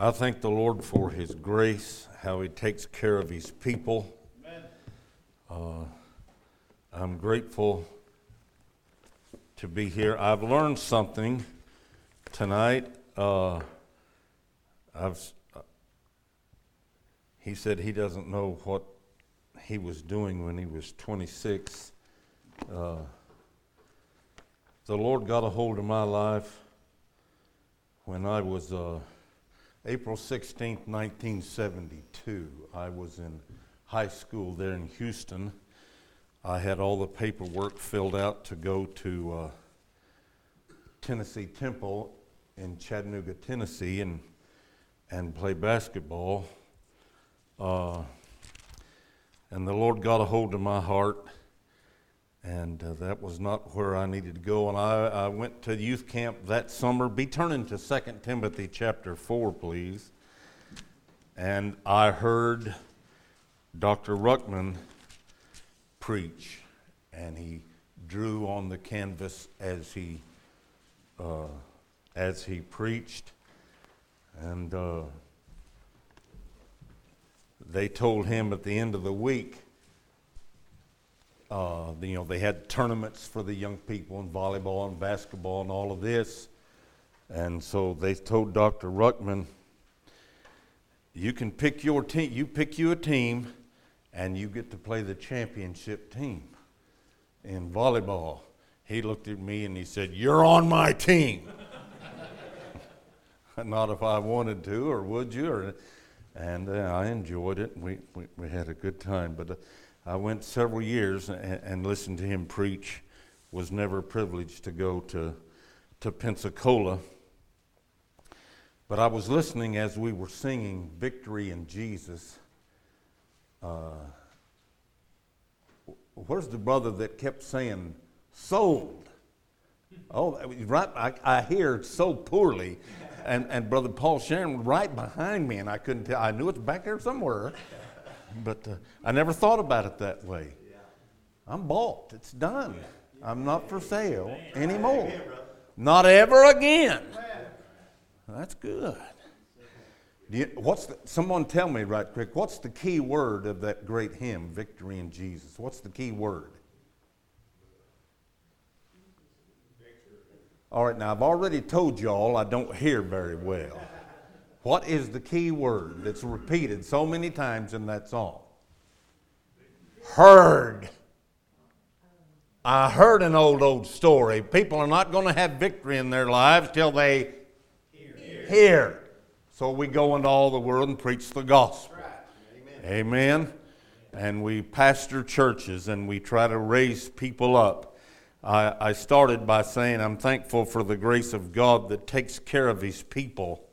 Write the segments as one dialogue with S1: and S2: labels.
S1: I thank the Lord for His grace, how He takes care of His people. Uh, I'm grateful to be here. I've learned something tonight. Uh, I've, uh, he said he doesn't know what he was doing when he was 26. Uh, the Lord got a hold of my life when I was. April 16, 1972, I was in high school there in Houston. I had all the paperwork filled out to go to uh, Tennessee Temple in Chattanooga, Tennessee, and, and play basketball. Uh, and the Lord got a hold of my heart, and uh, that was not where I needed to go. And I, I went to youth camp that summer. Be turning to 2 Timothy chapter 4, please. And I heard Dr. Ruckman preach, and he drew on the canvas as he uh, as he preached, and uh, they told him at the end of the week uh, you know, they had tournaments for the young people in volleyball and basketball and all of this. And so they told Dr. Ruckman, you can pick your team, you pick you a team, and you get to play the championship team in volleyball. He looked at me and he said, You're on my team. Not if I wanted to, or would you? Or, and uh, I enjoyed it. We, we, we had a good time. But uh, I went several years and, and listened to him preach. Was never privileged to go to, to Pensacola. But I was listening as we were singing Victory in Jesus. Uh, where's the brother that kept saying, sold? Oh, right, I, I hear so poorly. And, and Brother Paul Sharon right behind me, and I couldn't tell. I knew it's back there somewhere. But uh, I never thought about it that way. I'm bought. It's done. I'm not for sale anymore. Not ever again. That's good. You, what's the, someone tell me right quick? What's the key word of that great hymn, "Victory in Jesus"? What's the key word? All right, now I've already told y'all I don't hear very well. What is the key word that's repeated so many times in that song? Heard. I heard an old, old story. People are not going to have victory in their lives till they hear. hear. So we go into all the world and preach the gospel. Amen. Amen. And we pastor churches and we try to raise people up. I, I started by saying I'm thankful for the grace of God that takes care of His people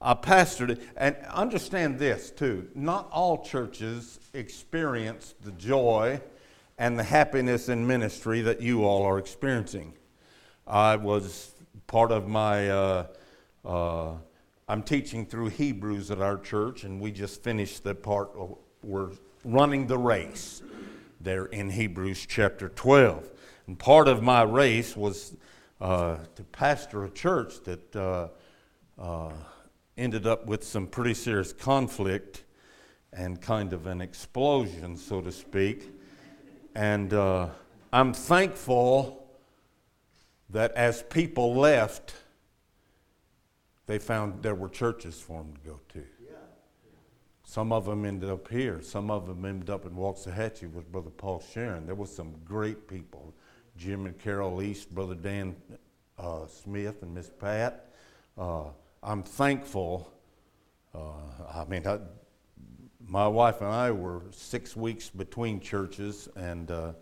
S1: I pastored it. And understand this, too. Not all churches experience the joy and the happiness in ministry that you all are experiencing. I was part of my, uh, uh, I'm teaching through Hebrews at our church, and we just finished the part, of, we're running the race there in Hebrews chapter 12. And part of my race was uh, to pastor a church that uh, uh, ended up with some pretty serious conflict and kind of an explosion, so to speak. And uh, I'm thankful that as people left, they found there were churches for them to go to. Some of them ended up here. Some of them ended up in Waxahachie with Brother Paul Sharon. There was some great people. Jim and Carol East, Brother Dan uh, Smith, and Miss Pat. Uh, I'm thankful. Uh, I mean, I, my wife and I were six weeks between churches, and uh,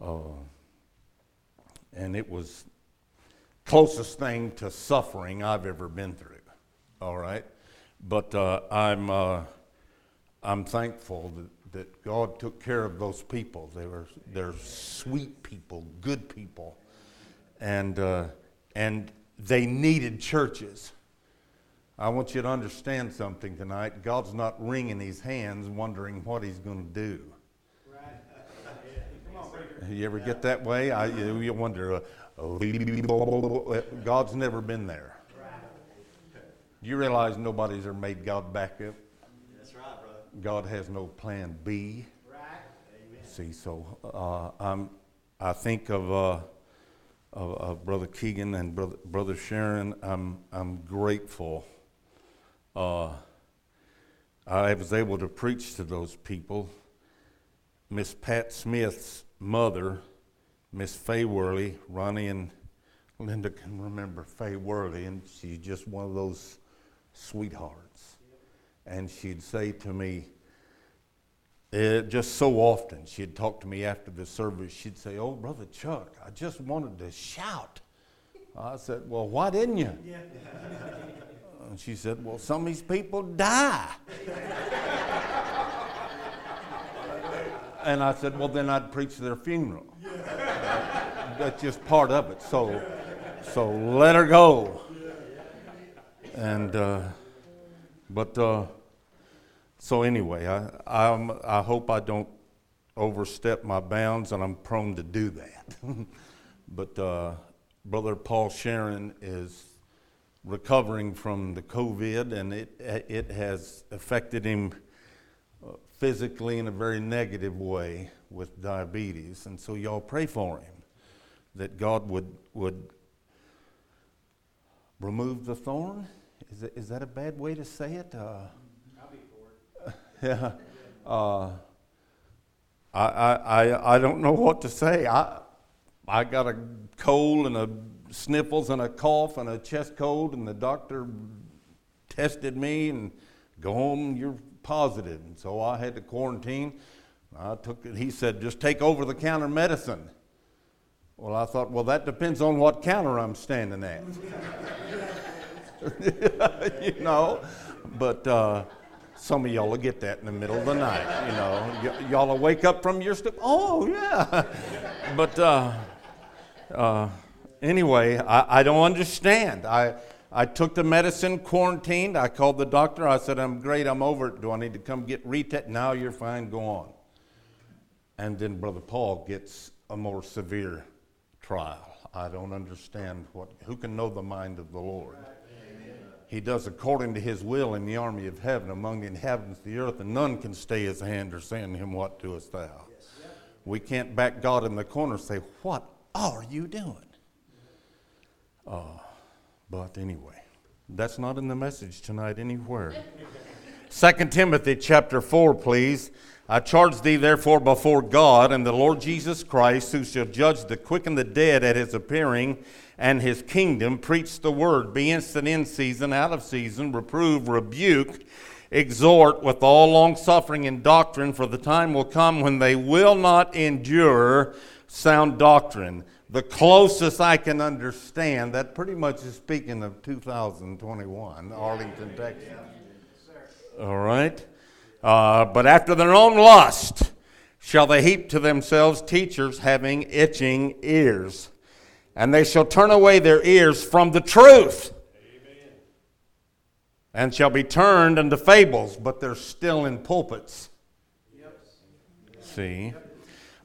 S1: uh, and it was closest thing to suffering I've ever been through. All right, but uh, I'm uh, I'm thankful that, that God took care of those people. They were they're sweet people, good people, and uh, and they needed churches. I want you to understand something tonight. God's not wringing his hands wondering what he's going to do. You ever get that way? I, you wonder, uh, God's never been there. Do you realize nobody's ever made God back up?
S2: That's right, brother.
S1: God has no plan B.
S2: Right. Amen.
S1: See, so uh, I'm, I think of, uh, of, of Brother Keegan and Brother, Brother Sharon. I'm, I'm grateful. Uh, I was able to preach to those people. Miss Pat Smith's mother, Miss Fay Worley, Ronnie and Linda can remember Fay Worley, and she's just one of those sweethearts. And she'd say to me, it, just so often, she'd talk to me after the service. She'd say, Oh, Brother Chuck, I just wanted to shout. I said, Well, why didn't you?
S2: Yeah.
S1: And she said, Well, some of these people die. and I said, Well, then I'd preach their funeral. That's just part of it. So, so let her go. And, uh, but, uh, so anyway, I, I'm, I hope I don't overstep my bounds, and I'm prone to do that. but uh, Brother Paul Sharon is recovering from the COVID, and it, it has affected him uh, physically in a very negative way with diabetes. And so, y'all pray for him that God would, would remove the thorn. Is, it, is that a bad way to say it? Uh, yeah. Uh, I, I, I, I don't know what to say. I, I got a cold and a sniffles and a cough and a chest cold, and the doctor tested me and go home, you're positive. And so I had to quarantine. I took it, he said, just take over the counter medicine. Well, I thought, well, that depends on what counter I'm standing at. you know, but uh, some of y'all will get that in the middle of the night. You know, y- y'all will wake up from your sleep. Oh yeah, but uh, uh, anyway, I, I don't understand. I I took the medicine, quarantined. I called the doctor. I said, I'm great. I'm over it. Do I need to come get retested? Now you're fine. Go on. And then Brother Paul gets a more severe trial. I don't understand what. Who can know the mind of the Lord? He does according to his will in the army of heaven among the inhabitants of the earth, and none can stay his hand or say unto him, What doest thou? We can't back God in the corner and say, What are you doing? Uh, but anyway, that's not in the message tonight anywhere. 2 Timothy chapter 4, please. I charge thee therefore before God and the Lord Jesus Christ, who shall judge the quick and the dead at his appearing and his kingdom, preach the word, be instant in season, out of season, reprove, rebuke, exhort with all longsuffering and doctrine, for the time will come when they will not endure sound doctrine. The closest I can understand, that pretty much is speaking of 2021, Arlington, Texas. All right? Uh, but after their own lust shall they heap to themselves teachers having itching ears. And they shall turn away their ears from the truth. Amen. And shall be turned into fables, but they're still in pulpits. Yep. See?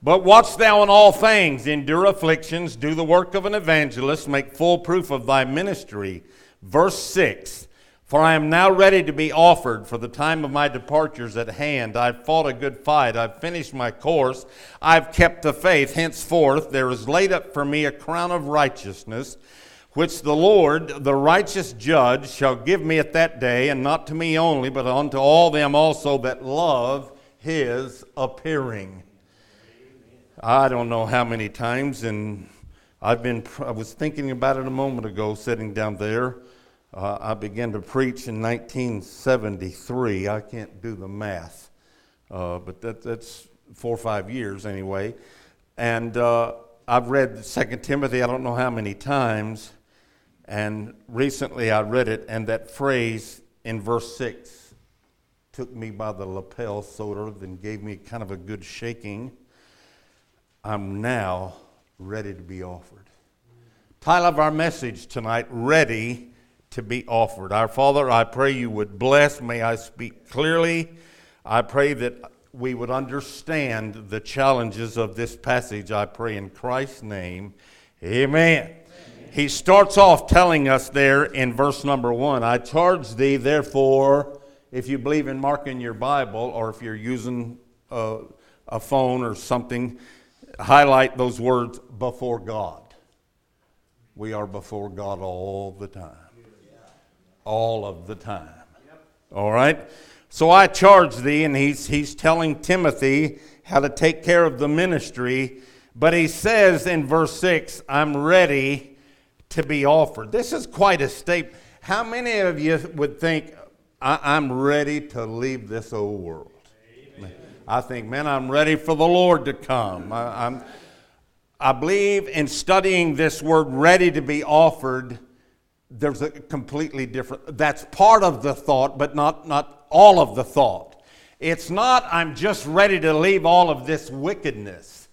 S1: But watch thou in all things, endure afflictions, do the work of an evangelist, make full proof of thy ministry. Verse 6 for I am now ready to be offered, for the time of my departure is at hand. I've fought a good fight. I've finished my course. I've kept the faith. Henceforth, there is laid up for me a crown of righteousness, which the Lord, the righteous judge, shall give me at that day, and not to me only, but unto all them also that love his appearing. I don't know how many times, and I've been, I was thinking about it a moment ago, sitting down there. Uh, I began to preach in 1973. I can't do the math, uh, but that, that's four or five years anyway. And uh, I've read 2 Timothy, I don't know how many times. And recently I read it, and that phrase in verse 6 took me by the lapel, sort of, and gave me kind of a good shaking. I'm now ready to be offered. Title of our message tonight Ready to be offered. Our Father, I pray you would bless. May I speak clearly. I pray that we would understand the challenges of this passage. I pray in Christ's name. Amen. Amen. he starts off telling us there in verse number one I charge thee, therefore, if you believe in marking your Bible or if you're using a, a phone or something, highlight those words before God. We are before God all the time. All of the time. All right? So I charge thee, and he's, he's telling Timothy how to take care of the ministry. But he says in verse 6, I'm ready to be offered. This is quite a statement. How many of you would think, I, am ready to leave this old world? I think, man, I'm ready for the Lord to come. I, I'm, I believe in studying this word ready to be offered, there's a completely different, that's part of the thought, but not, not all of the thought. It's not, I'm just ready to leave all of this wickedness.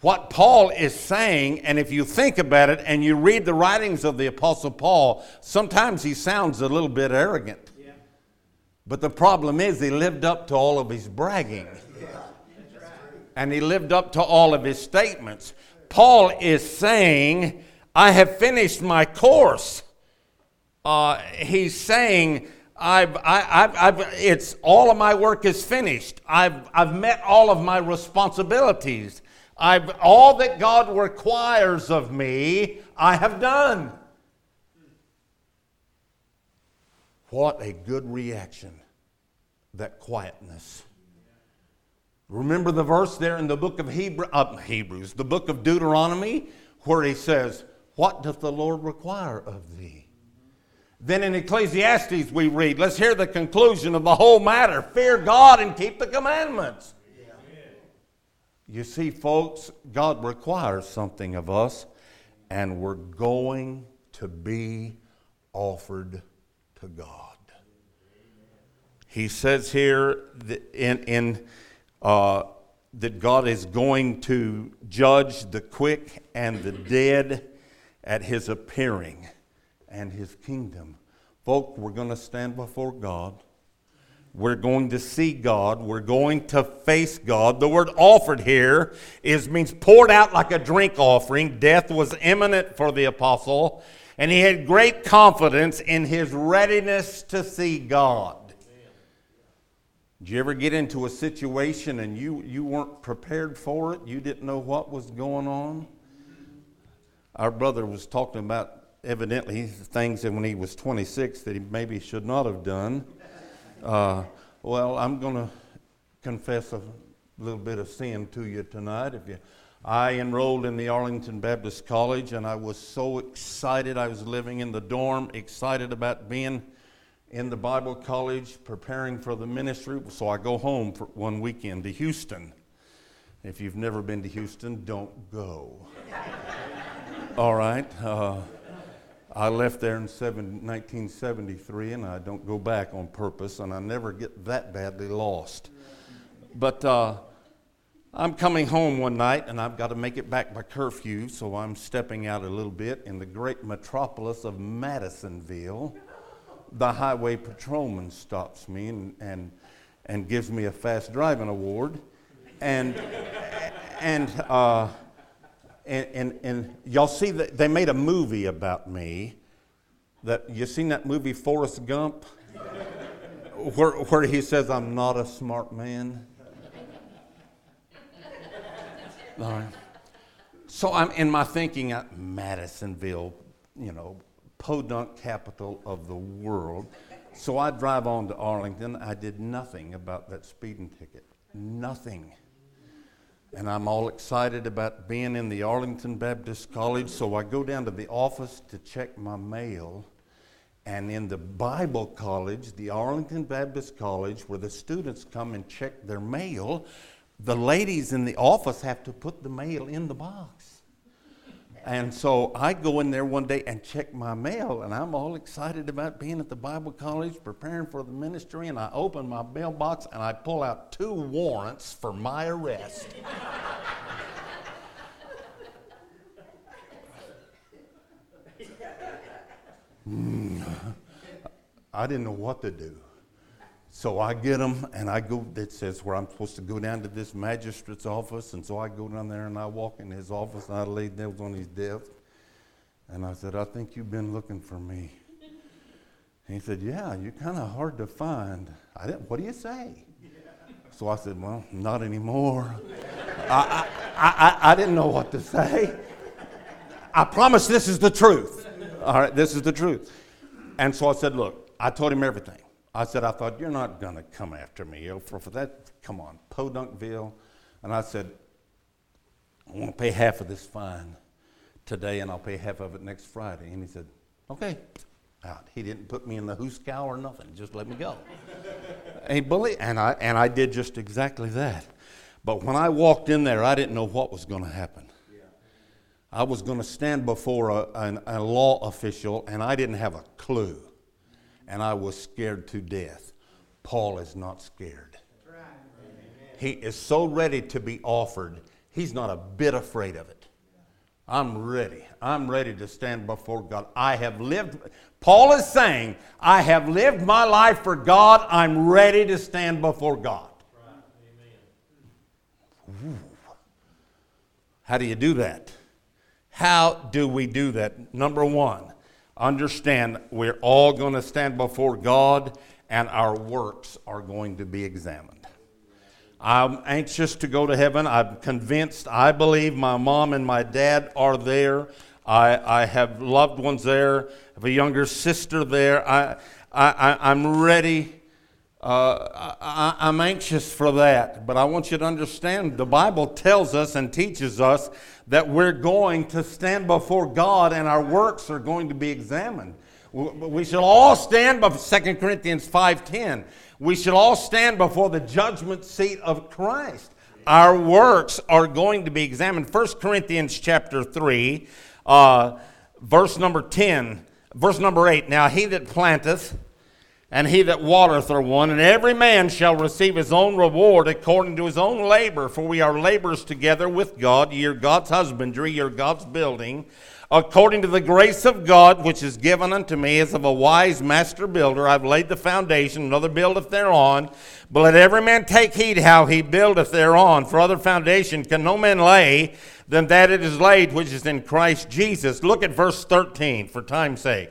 S1: What Paul is saying, and if you think about it and you read the writings of the Apostle Paul, sometimes he sounds a little bit arrogant. But the problem is, he lived up to all of his bragging. And he lived up to all of his statements. Paul is saying, I have finished my course. Uh, he's saying, I've, I, have I've, it's all of my work is finished. I've, I've met all of my responsibilities. I've, all that God requires of me, I have done. What a good reaction, that quietness. Remember the verse there in the book of Hebrew, uh, Hebrews, the book of Deuteronomy, where he says, What doth the Lord require of thee? Then in Ecclesiastes we read, let's hear the conclusion of the whole matter fear God and keep the commandments. You see, folks, God requires something of us, and we're going to be offered to God. He says here in, in uh, that God is going to judge the quick and the dead at his appearing and his kingdom. Folk, we're going to stand before God. We're going to see God. We're going to face God. The word offered here is means poured out like a drink offering. Death was imminent for the apostle, and he had great confidence in his readiness to see God. Did you ever get into a situation and you, you weren't prepared for it? You didn't know what was going on? Our brother was talking about, evidently, things that when he was 26 that he maybe should not have done. Uh, well, I'm going to confess a little bit of sin to you tonight. If you, I enrolled in the Arlington Baptist College, and I was so excited. I was living in the dorm, excited about being in the Bible college preparing for the ministry. So I go home for one weekend to Houston. If you've never been to Houston, don't go. All right. Uh, I left there in seven, 1973, and I don't go back on purpose, and I never get that badly lost. But uh, I'm coming home one night, and I've got to make it back by curfew, so I'm stepping out a little bit in the great metropolis of Madisonville the highway patrolman stops me and, and, and gives me a fast driving award. And, and, uh, and, and, and, y'all see that they made a movie about me. That you seen that movie Forrest Gump, where, where he says I'm not a smart man. All right. So I'm in my thinking, at Madisonville, you know, podunk capital of the world. So I drive on to Arlington. I did nothing about that speeding ticket. Nothing. And I'm all excited about being in the Arlington Baptist College. So I go down to the office to check my mail. And in the Bible college, the Arlington Baptist College, where the students come and check their mail, the ladies in the office have to put the mail in the box. And so I go in there one day and check my mail, and I'm all excited about being at the Bible college, preparing for the ministry, and I open my mailbox and I pull out two warrants for my arrest. mm. I didn't know what to do. So I get them and I go, it says where I'm supposed to go down to this magistrate's office. And so I go down there and I walk in his office and I lay down on his desk. And I said, I think you've been looking for me. And he said, Yeah, you're kind of hard to find. I didn't, what do you say? So I said, Well, not anymore. I, I, I, I didn't know what to say. I promise this is the truth. All right, this is the truth. And so I said, Look, I told him everything. I said, I thought, You're not going to come after me oh, for, for that. Come on, Podunkville. And I said, I want to pay half of this fine today and I'll pay half of it next Friday. And he said, Okay. Out. He didn't put me in the cow or nothing, just let me go. and, he believed, and, I, and I did just exactly that. But when I walked in there, I didn't know what was going to happen. I was going to stand before a, an, a law official, and I didn't have a clue. And I was scared to death. Paul is not scared. He is so ready to be offered, he's not a bit afraid of it. I'm ready. I'm ready to stand before God. I have lived, Paul is saying, I have lived my life for God. I'm ready to stand before God. Right. How do you do that? How do we do that? Number one, understand we're all going to stand before God and our works are going to be examined. I'm anxious to go to heaven. I'm convinced, I believe my mom and my dad are there. I, I have loved ones there. I have a younger sister there. I, I, I'm ready. Uh, I, I'm anxious for that. But I want you to understand the Bible tells us and teaches us that we're going to stand before God and our works are going to be examined. We shall all stand before 2 Corinthians 5.10 we shall all stand before the judgment seat of Christ. Our works are going to be examined. 1 Corinthians chapter 3, uh, verse number 10, verse number 8. Now he that planteth and he that watereth are one, and every man shall receive his own reward according to his own labor. For we are laborers together with God. Ye are God's husbandry, ye are God's building according to the grace of God which is given unto me as of a wise master builder, I've laid the foundation, another buildeth thereon. But let every man take heed how he buildeth thereon. For other foundation can no man lay than that it is laid which is in Christ Jesus. Look at verse 13 for time's sake.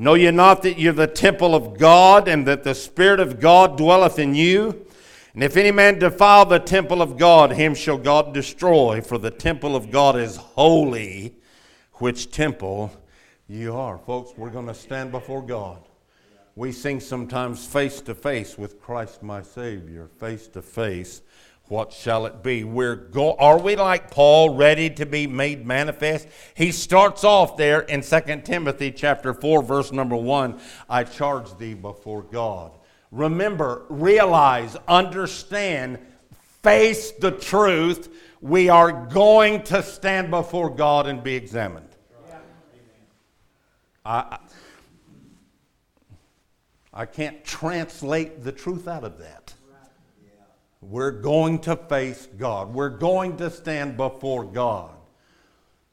S1: Know ye not that you're the temple of God, and that the Spirit of God dwelleth in you? And if any man defile the temple of God, him shall God destroy, for the temple of God is holy, which temple you are. Folks, we're going to stand before God. We sing sometimes face to face with Christ my Savior, face to face what shall it be? We're go- are we like Paul, ready to be made manifest? He starts off there in 2 Timothy chapter 4, verse number 1. I charge thee before God. Remember, realize, understand, face the truth. We are going to stand before God and be examined. I, I can't translate the truth out of that. We're going to face God. We're going to stand before God.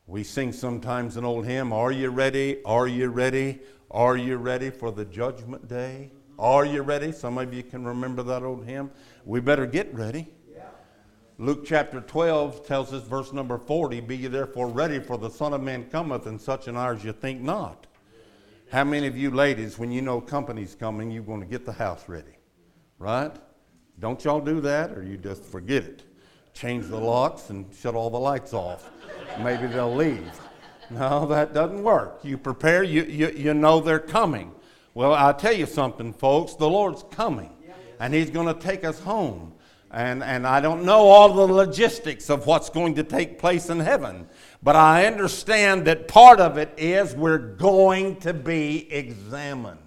S1: We sing sometimes an old hymn Are you ready? Are you ready? Are you ready for the judgment day? Are you ready? Some of you can remember that old hymn. We better get ready. Luke chapter 12 tells us, verse number 40 Be ye therefore ready, for the Son of Man cometh in such an hour as you think not. How many of you ladies, when you know company's coming, you're going to get the house ready? Right? Don't y'all do that, or you just forget it. Change the locks and shut all the lights off. Maybe they'll leave. No, that doesn't work. You prepare, you, you, you know they're coming. Well, I'll tell you something, folks. The Lord's coming, and He's going to take us home. And, and I don't know all the logistics of what's going to take place in heaven, but I understand that part of it is we're going to be examined.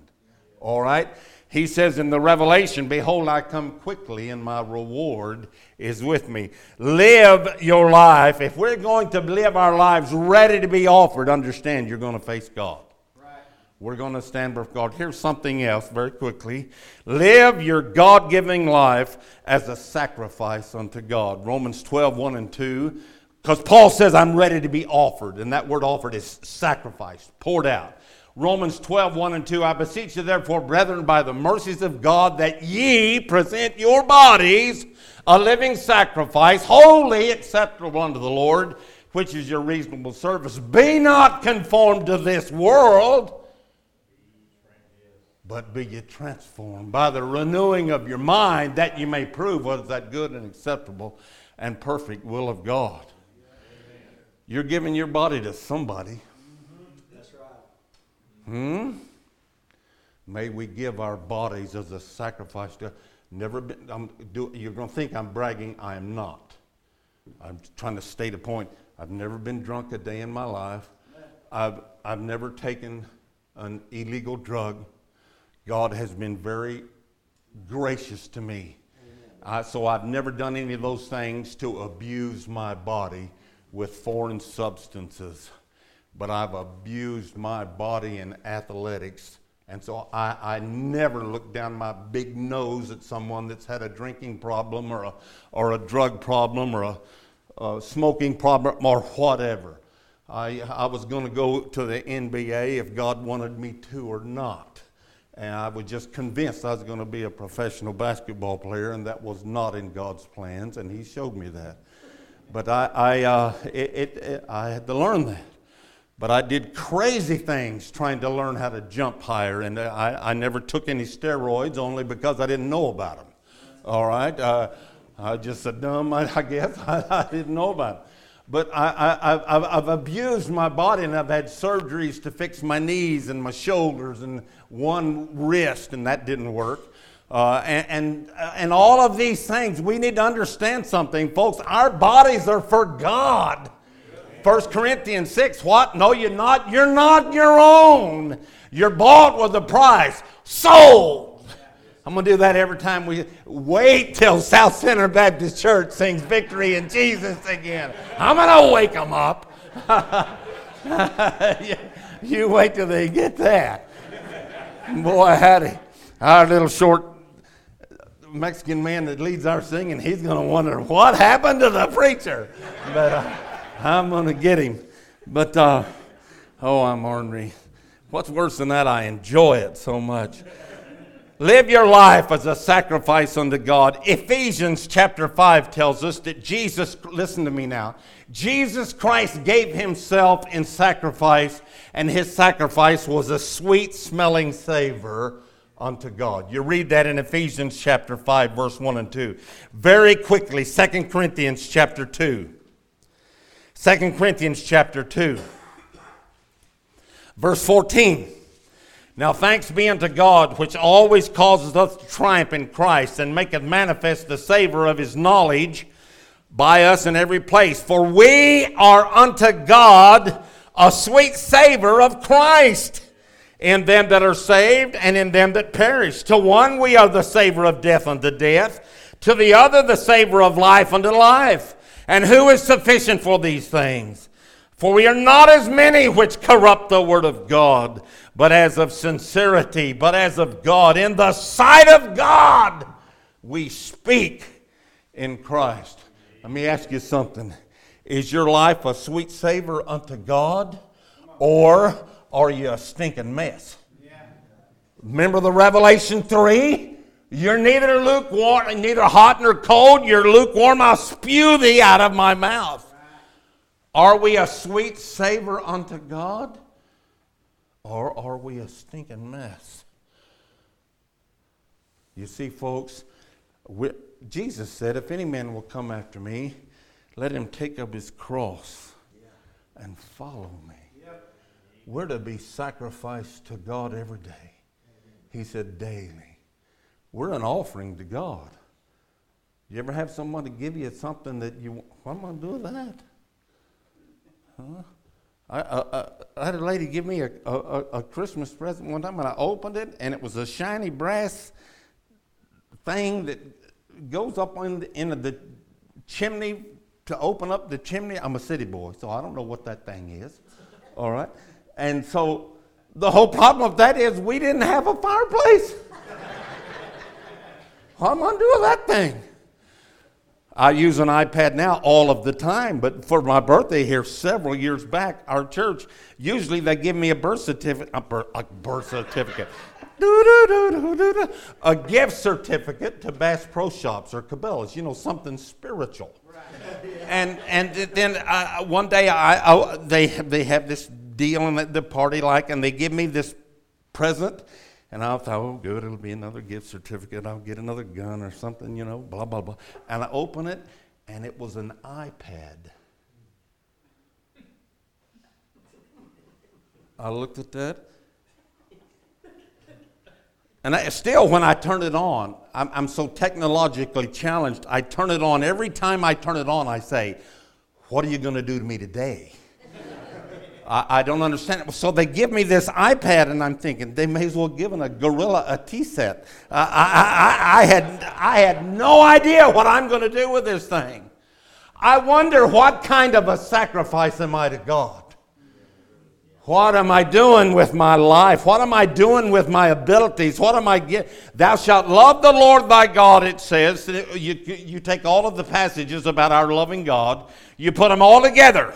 S1: All right? He says in the Revelation, Behold, I come quickly, and my reward is with me. Live your life. If we're going to live our lives ready to be offered, understand you're going to face God. Right. We're going to stand before God. Here's something else very quickly. Live your God giving life as a sacrifice unto God. Romans 12, 1 and 2. Because Paul says, I'm ready to be offered. And that word offered is sacrificed, poured out. Romans 12, 1 and 2. I beseech you, therefore, brethren, by the mercies of God, that ye present your bodies a living sacrifice, holy, acceptable unto the Lord, which is your reasonable service. Be not conformed to this world but be ye transformed by the renewing of your mind that you may prove what is that good and acceptable and perfect will of God. You're giving your body to somebody. Hmm? May we give our bodies as a sacrifice to never been do, you're going to think I'm bragging I am not. I'm trying to state a point. I've never been drunk a day in my life. I've, I've never taken an illegal drug. God has been very gracious to me. Uh, so I've never done any of those things to abuse my body with foreign substances. But I've abused my body in athletics. And so I, I never look down my big nose at someone that's had a drinking problem or a, or a drug problem or a, a smoking problem or whatever. I, I was going to go to the NBA if God wanted me to or not. And I was just convinced I was going to be a professional basketball player, and that was not in God's plans, and He showed me that. But I, I, uh, it, it, it, I had to learn that. But I did crazy things trying to learn how to jump higher, and I, I never took any steroids only because I didn't know about them. All right? Uh, I just a dumb, I guess. I, I didn't know about them. But I, have abused my body and I've had surgeries to fix my knees and my shoulders and one wrist, and that didn't work. Uh, and, and, and all of these things, we need to understand something, folks. Our bodies are for God. 1 Corinthians 6, what? No, you're not. You're not your own. You're bought with a price. Sold. I'm going to do that every time we wait till South Center Baptist Church sings victory in Jesus again. I'm going to wake them up. you wait till they get that. Boy, howdy. Our little short Mexican man that leads our singing, he's going to wonder what happened to the preacher. But uh, I'm going to get him. But, uh, oh, I'm ornery. What's worse than that? I enjoy it so much. Live your life as a sacrifice unto God. Ephesians chapter 5 tells us that Jesus, listen to me now, Jesus Christ gave himself in sacrifice, and his sacrifice was a sweet smelling savor unto God. You read that in Ephesians chapter 5, verse 1 and 2. Very quickly, 2 Corinthians chapter 2. 2 Corinthians chapter 2, verse 14. Now thanks be unto God, which always causes us to triumph in Christ, and maketh manifest the savor of his knowledge by us in every place. For we are unto God a sweet savor of Christ in them that are saved and in them that perish. To one we are the savor of death unto death, to the other the savor of life unto life. And who is sufficient for these things? For we are not as many which corrupt the word of God but as of sincerity, but as of God. In the sight of God, we speak in Christ. Let me ask you something. Is your life a sweet savor unto God, or are you a stinking mess? Remember the Revelation 3? You're neither lukewarm, neither hot nor cold. You're lukewarm. I'll spew thee out of my mouth. Are we a sweet savor unto God? Or are we a stinking mess? You see, folks, we, Jesus said, If any man will come after me, let him take up his cross and follow me. Yep. We're to be sacrificed to God every day. He said, daily. We're an offering to God. You ever have to give you something that you, what am I going to do with that? Huh? I, I, I, had a lady give me a, a, a, Christmas present one time, and I opened it, and it was a shiny brass thing that goes up in the, into the chimney to open up the chimney. I'm a city boy, so I don't know what that thing is. All right? And so The whole problem of that is we didn't have a fireplace. What am I going to do with that thing? I use an iPad now all of the time, but for my birthday here several years back, our church, usually they give me a birth certificate, a birth, a birth certificate, a gift certificate to Bass Pro Shops or Cabela's, you know, something spiritual. And, and then uh, one day I, I, they, they have this deal in the party like, and they give me this present. And I thought, oh, good, it'll be another gift certificate. I'll get another gun or something, you know, blah, blah, blah. And I open it, and it was an iPad. I looked at that. And I, still, when I turn it on, I'm, I'm so technologically challenged. I turn it on. Every time I turn it on, I say, What are you going to do to me today? I, I, don't understand it. So they give me this iPad, and I'm thinking they may as well give a gorilla a tea set. Uh, I, I, I, had, I had no idea what I'm going to do with this thing. I wonder what kind of a sacrifice am I to God? What am I doing with my life? What am I doing with my abilities? What am I getting? Thou shalt love the Lord thy God, it says. You, you take all of the passages about our loving God, you put them all together.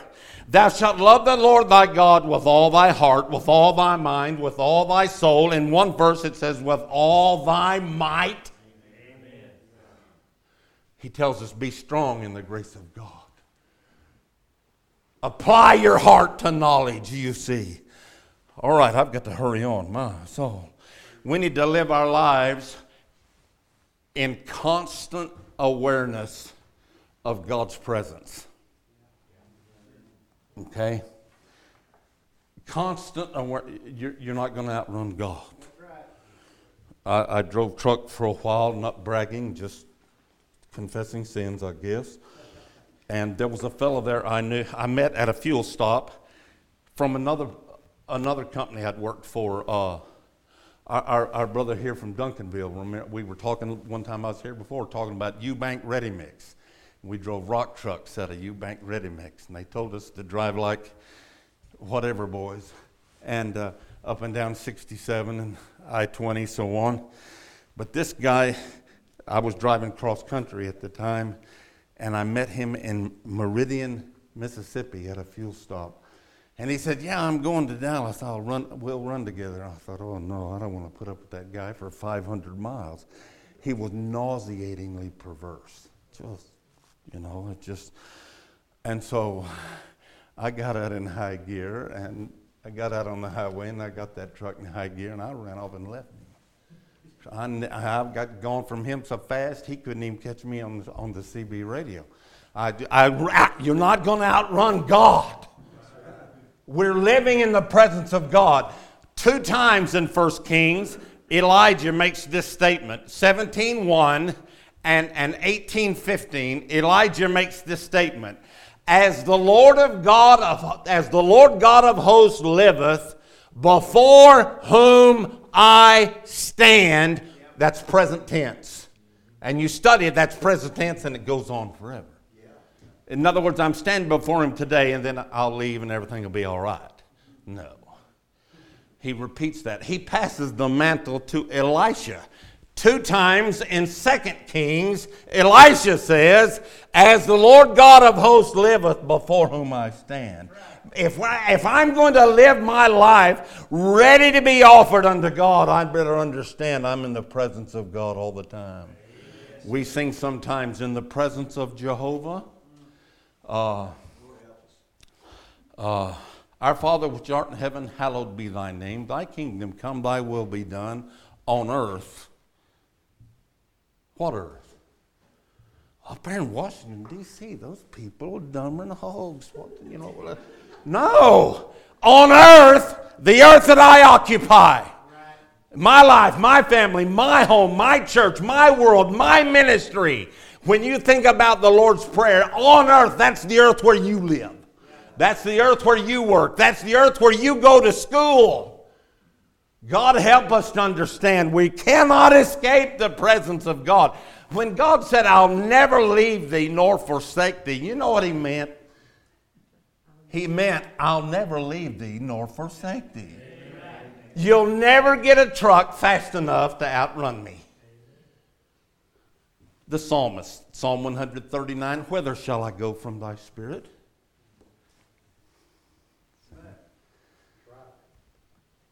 S1: Thou shalt love the Lord thy God with all thy heart, with all thy mind, with all thy soul. In one verse it says, with all thy might. Amen. He tells us, be strong in the grace of God. Apply your heart to knowledge, you see. All right, I've got to hurry on, my soul. We need to live our lives in constant awareness of God's presence. Okay? Constant awareness. You're, you're not going to outrun God. I, I drove truck for a while, not bragging, just confessing sins, I guess. And there was a fellow there I knew, I met at a fuel stop from another, another company I'd worked for. Uh, our, our, our, brother here from Duncanville, we were talking one time I was here before, talking about Eubank Ready Mix. We drove rock trucks out of Eubank Ready Mix, and they told us to drive like whatever, boys, and uh, up and down 67 and I 20, so on. But this guy, I was driving cross country at the time, and I met him in Meridian, Mississippi at a fuel stop. And he said, Yeah, I'm going to Dallas. I'll run, we'll run together. I thought, Oh, no, I don't want to put up with that guy for 500 miles. He was nauseatingly perverse. Just you know, it just, and so I got out in high gear and I got out on the highway and I got that truck in high gear and I ran off and left him. I, I got gone from him so fast he couldn't even catch me on the, on the CB radio. I, I, ah, you're not going to outrun God. We're living in the presence of God. Two times in 1 Kings, Elijah makes this statement 17:1 and, and 1815, Elijah makes this statement As the Lord of God of, as the Lord God of hosts liveth, before whom I stand, that's present tense. And you study it, that's present tense, and it goes on forever. In other words, I'm standing before him today, and then I'll leave and everything will be all right. No. He repeats that. He passes the mantle to Elisha. Two times in Second Kings, Elisha says, As the Lord God of hosts liveth before whom I stand. If, I, if I'm going to live my life ready to be offered unto God, I'd better understand I'm in the presence of God all the time. We sing sometimes in the presence of Jehovah. Uh, uh, our Father which art in heaven, hallowed be thy name. Thy kingdom come, thy will be done on earth what earth? Up there in Washington, D.C., those people are dumber than hogs. What, you know, no! On earth, the earth that I occupy. My life, my family, my home, my church, my world, my ministry. When you think about the Lord's Prayer, on earth, that's the earth where you live. That's the earth where you work. That's the earth where you go to school. God help us to understand we cannot escape the presence of God. When God said, I'll never leave thee nor forsake thee, you know what he meant? He meant, I'll never leave thee nor forsake thee. Amen. You'll never get a truck fast enough to outrun me. The psalmist, Psalm 139 Whither shall I go from thy spirit?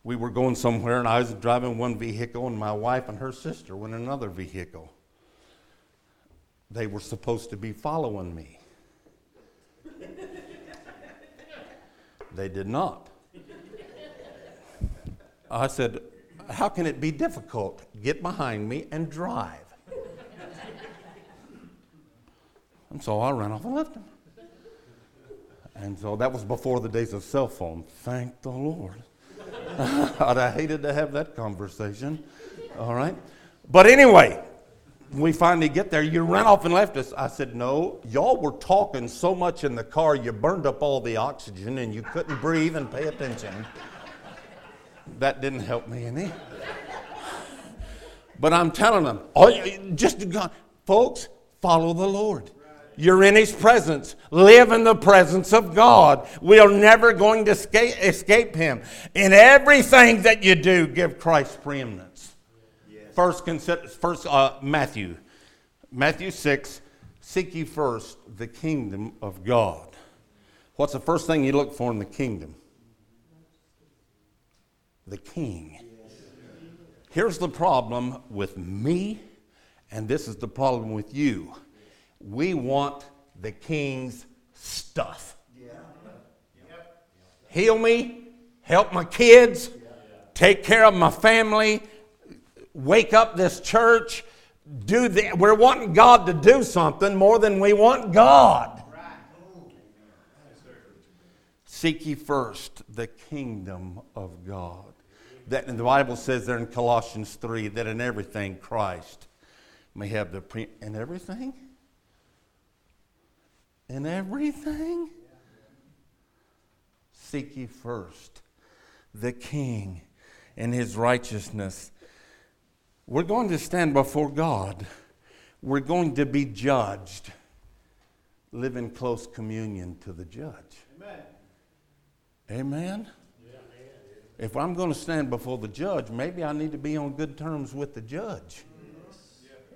S1: We were going somewhere, and I was driving one vehicle, and my wife and her sister were in another vehicle. They were supposed to be following me. They did not. I said, How can it be difficult? Get behind me and drive. And so I ran off and left him. And so that was before the days of cell phone. Thank the Lord. I'd have hated to have that conversation. All right. But anyway, we finally get there. You ran off and left us. I said, No, y'all were talking so much in the car, you burned up all the oxygen and you couldn't breathe and pay attention. That didn't help me any. But I'm telling them, oh, you, just folks, follow the Lord. You're in His presence. Live in the presence of God. We are never going to escape, escape Him. In everything that you do, give Christ preeminence. Yes. First, consider, first uh, Matthew. Matthew 6 Seek ye first the kingdom of God. What's the first thing you look for in the kingdom? The king. Here's the problem with me, and this is the problem with you we want the king's stuff. Heal me, help my kids, take care of my family, wake up this church. Do the, we're wanting God to do something more than we want God. Seek ye first the kingdom of God. That and the Bible says there in Colossians 3 that in everything Christ may have the pre in everything? In everything? Seek ye first the King and his righteousness. We're going to stand before God. We're going to be judged. Live in close communion to the judge. Amen. Amen? If I'm going to stand before the judge, maybe I need to be on good terms with the judge.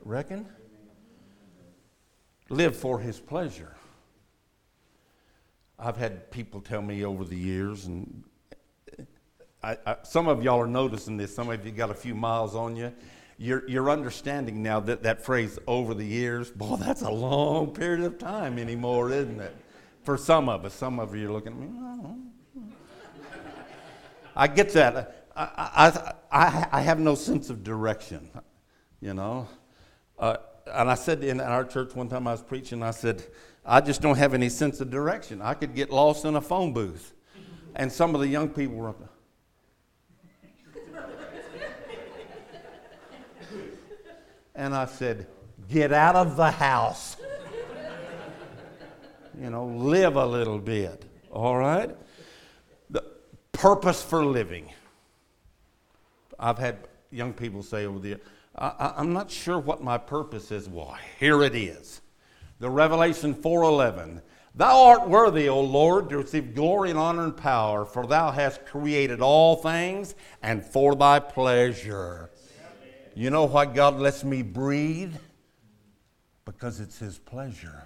S1: Reckon? Live for his pleasure. I've had people tell me over the years, and I, I, some of y'all are noticing this. Some of you got a few miles on you. You're, you're understanding now that that phrase over the years, boy, that's a long period of time anymore, isn't it? For some of us. Some of you are looking at me, oh. I get that. I, I, I, I, have no sense of direction, you know. Uh, and I said in our church one time I was preaching, I said, I just don't have any sense of direction. I could get lost in a phone booth. And some of the young people were up there. And I said, Get out of the house. you know, live a little bit. All right? The purpose for living. I've had young people say over the I, am not sure what my purpose is. Well, here it is the Revelation 4:11. Thou art worthy, O Lord, to receive glory and honor and power, for thou hast created all things, and for thy pleasure. You know why God lets me breathe? Because it's his pleasure.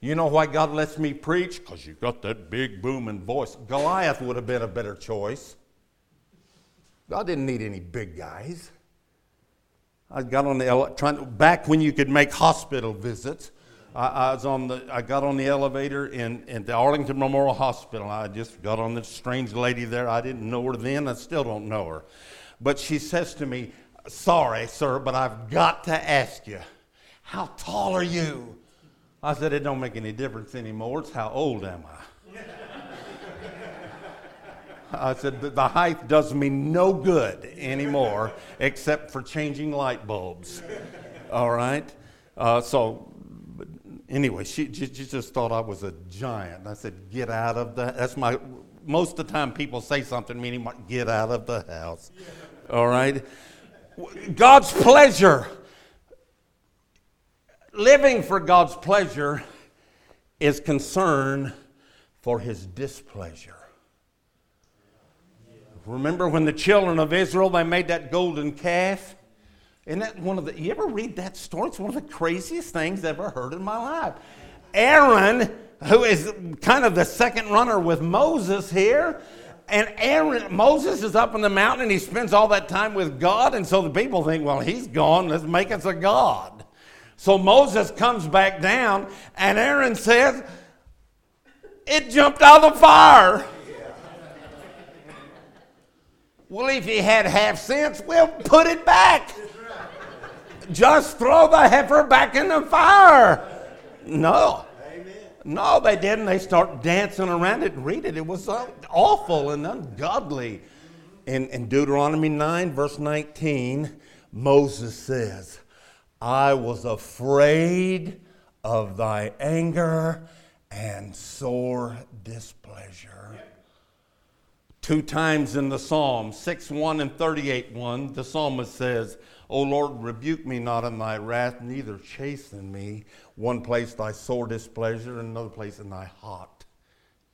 S1: You know why God lets me preach? Because you got that big booming voice. Goliath would have been a better choice. God didn't need any big guys. I got on the trying back when you could make hospital visits. I, I, was on the, I got on the elevator in, in the Arlington Memorial Hospital. I just got on this strange lady there. I didn't know her then. I still don't know her. But she says to me, Sorry, sir, but I've got to ask you, how tall are you? I said, It don't make any difference anymore. It's how old am I? I said, The height does me no good anymore except for changing light bulbs. All right? Uh, so anyway, she, she, she, just thought I was a giant. I said, get out of the, that's my, most of the time people say something meaning, get out of the house. All right? God's pleasure, living for God's pleasure is concern for his displeasure. Remember when the children of Israel they made that golden calf? Isn't that one of the you ever read that story? It's one of the craziest things I've ever heard in my life. Aaron, who is kind of the second runner with Moses here, and Aaron, Moses is up in the mountain and he spends all that time with God, and so the people think, well, he's gone, let's make us a God. So Moses comes back down, and Aaron says, It jumped out of the fire. Well, if he had half sense, we'll put it back. Just throw the heifer back in the fire. No. No, they didn't. They start dancing around it and read it. It was uh, awful and ungodly. In, in Deuteronomy 9, verse 19, Moses says, I was afraid of thy anger and sore displeasure. Two times in the Psalm, 6 1 and 38 1, the psalmist says, O Lord, rebuke me not in thy wrath, neither chasten me. One place thy sore displeasure, and another place in thy hot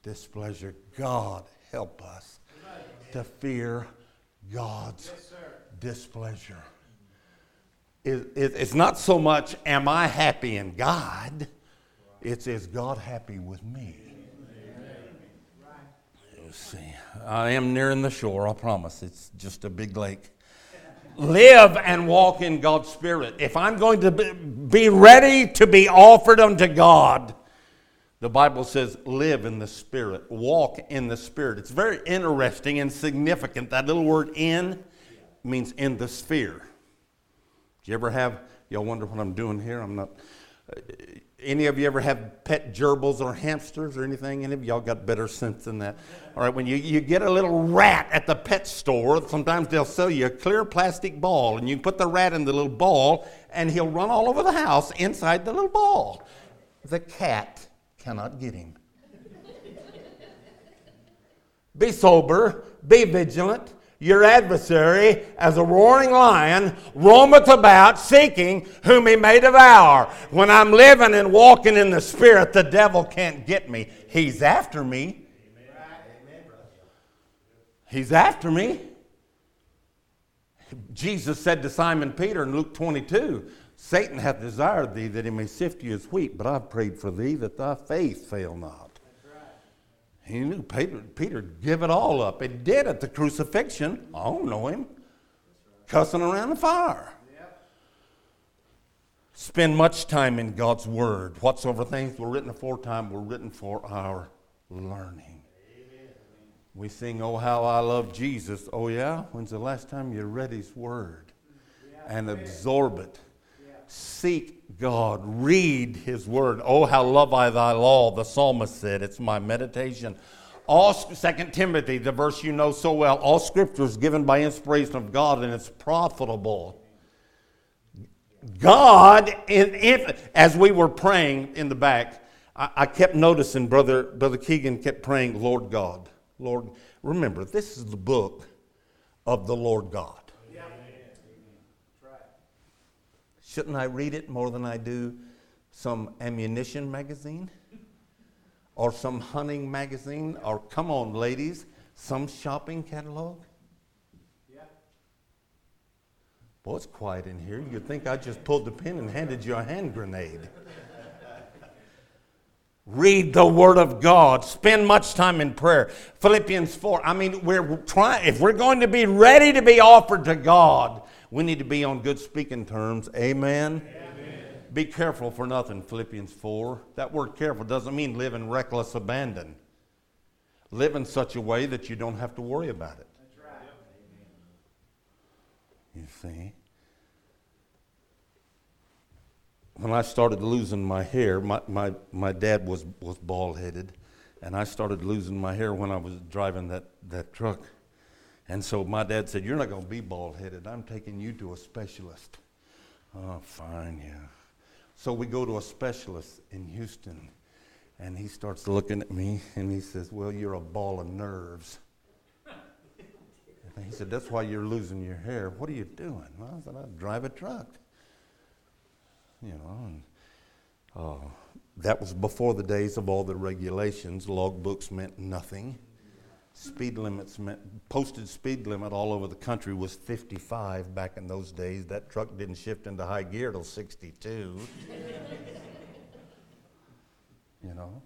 S1: displeasure. God, help us to fear God's displeasure. It, it, it's not so much, am I happy in God? It's, is God happy with me? You see, I am nearing the shore, I promise. It's just a big lake. Live and walk in God's Spirit. If I'm going to be ready to be offered unto God, the Bible says, live in the Spirit, walk in the Spirit. It's very interesting and significant. That little word in means in the sphere. Do you ever have, y'all wonder what I'm doing here? I'm not. Any of you ever have pet gerbils or hamsters or anything? Any of y'all got better sense than that? All right, when you, you get a little rat at the pet store, sometimes they'll sell you a clear plastic ball, and you put the rat in the little ball, and he'll run all over the house inside the little ball. The cat cannot get him. be sober, be vigilant, your adversary, as a roaring lion, roameth about seeking whom he may devour. When I'm living and walking in the Spirit, the devil can't get me. He's after me. He's after me. Jesus said to Simon Peter in Luke 22 Satan hath desired thee that he may sift you as wheat, but I've prayed for thee that thy faith fail not. He knew Peter, Peter give it all up. It did at the crucifixion. I don't know him. Cussing around the fire. Spend much time in God's Word. Whatsoever things were written aforetime were written for our learning. We sing, Oh, how I love Jesus. Oh, yeah? When's the last time you read His Word and absorb it? Seek God, read His Word. Oh, how love I thy law, the psalmist said. It's my meditation. All, 2 Timothy, the verse you know so well, all scripture is given by inspiration of God and it's profitable. God, if, as we were praying in the back, I, I kept noticing Brother, Brother Keegan kept praying, Lord God. Lord, remember, this is the book of the Lord God. Shouldn't I read it more than I do some ammunition magazine? Or some hunting magazine? Or, come on, ladies, some shopping catalog? Yeah. Boy, it's quiet in here. You'd think I just pulled the pin and handed you a hand grenade. Read the Word of God. Spend much time in prayer. Philippians 4. I mean, we're trying, if we're going to be ready to be offered to God, we need to be on good speaking terms. Amen. Amen. Be careful for nothing, Philippians 4. That word careful doesn't mean live in reckless abandon. Live in such a way that you don't have to worry about it. That's right. You see? When I started losing my hair, my, my, my dad was, was bald headed, and I started losing my hair when I was driving that, that truck. And so my dad said, You're not going to be bald headed. I'm taking you to a specialist. Oh, fine, yeah. So we go to a specialist in Houston, and he starts looking at me and he says, Well, you're a ball of nerves. And he said, That's why you're losing your hair. What are you doing? Well, I said, I drive a truck. You know, and, uh, that was before the days of all the regulations. Logbooks meant nothing. Speed limits meant posted speed limit all over the country was 55 back in those days. That truck didn't shift into high gear till 62. you know.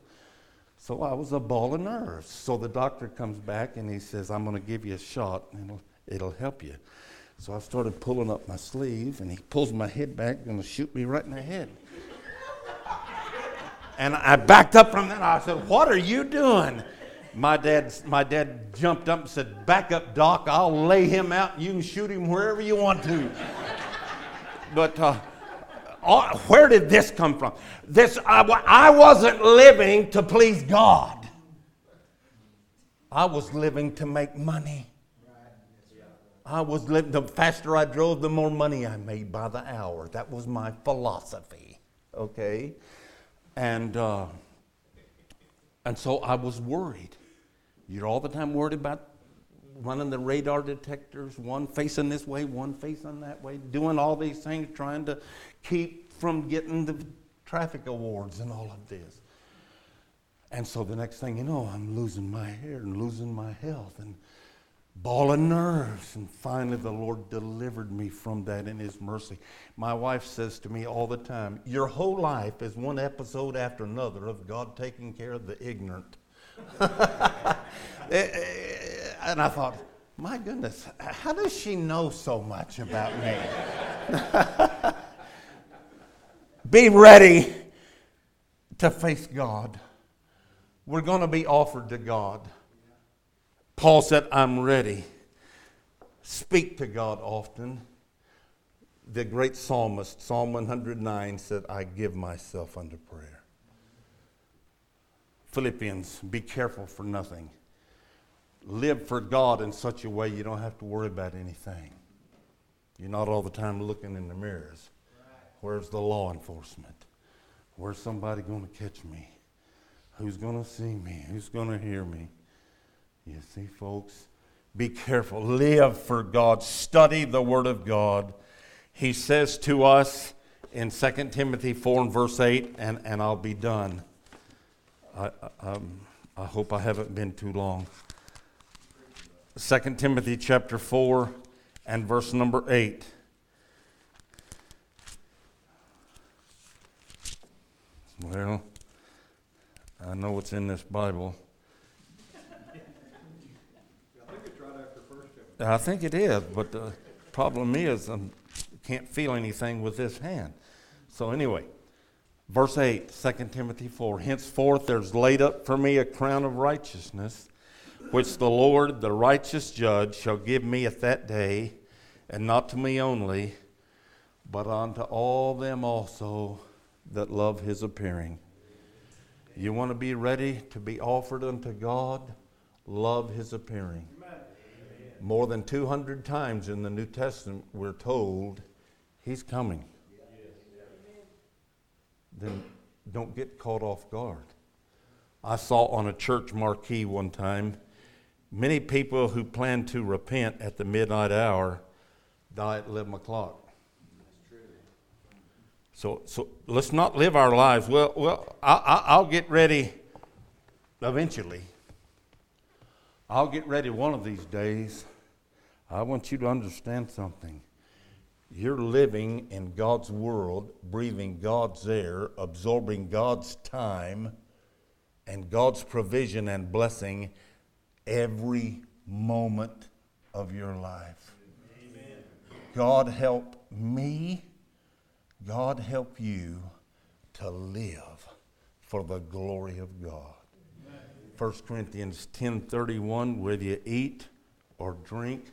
S1: So I was a ball of nerves. So the doctor comes back and he says, "I'm going to give you a shot and it'll, it'll help you." So I started pulling up my sleeve and he pulls my head back, going to shoot me right in the head. and I backed up from that. I said, "What are you doing?" My dad, my dad jumped up and said, Back up, Doc. I'll lay him out you can shoot him wherever you want to. but uh, where did this come from? This, I, I wasn't living to please God, I was living to make money. I was living, the faster I drove, the more money I made by the hour. That was my philosophy, okay? And, uh, and so I was worried. You're all the time worried about running the radar detectors, one facing this way, one facing that way, doing all these things, trying to keep from getting the traffic awards and all of this. And so the next thing you know, I'm losing my hair and losing my health and ball of nerves. And finally, the Lord delivered me from that in His mercy. My wife says to me all the time, Your whole life is one episode after another of God taking care of the ignorant. Eh, eh, and I thought, my goodness, how does she know so much about me? be ready to face God. We're going to be offered to God. Paul said, I'm ready. Speak to God often. The great psalmist, Psalm 109, said, I give myself unto prayer. Philippians, be careful for nothing. Live for God in such a way you don't have to worry about anything. You're not all the time looking in the mirrors. Where's the law enforcement? Where's somebody going to catch me? Who's going to see me? Who's going to hear me? You see, folks, be careful. Live for God. Study the Word of God. He says to us in 2 Timothy 4 and verse 8, and, and I'll be done. I, um, I hope I haven't been too long. 2 Timothy chapter 4 and verse number 8. Well, I know what's in this Bible.
S2: I think
S1: it is, but the problem is I can't feel anything with this hand. So, anyway, Verse 8, 2 Timothy 4 Henceforth there's laid up for me a crown of righteousness, which the Lord, the righteous judge, shall give me at that day, and not to me only, but unto all them also that love his appearing. You want to be ready to be offered unto God? Love his appearing. More than 200 times in the New Testament, we're told he's coming then don't get caught off guard. I saw on a church marquee one time many people who plan to repent at the midnight hour die at 11 o'clock. So, so let's not live our lives. Well, well, I, will get ready eventually. I'll get ready one of these days. I want you to understand something. You're living in God's world, breathing God's air, absorbing God's time and God's provision and blessing every moment of your life. Amen. God help me, God help you to live for the glory of God. 1 Corinthians 10:31 whether you eat or drink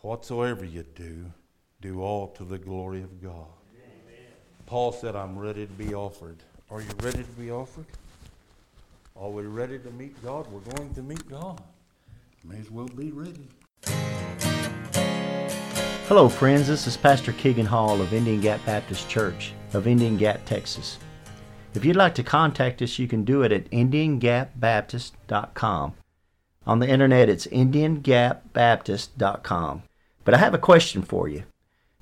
S1: whatsoever you do do all to the glory of God. Amen. Paul said, I'm ready to be offered. Are you ready to be offered? Are we ready to meet God? We're going to meet God. May as well be ready.
S3: Hello, friends. This is Pastor Keegan Hall of Indian Gap Baptist Church of Indian Gap, Texas. If you'd like to contact us, you can do it at IndianGapBaptist.com. On the internet, it's IndianGapBaptist.com. But I have a question for you.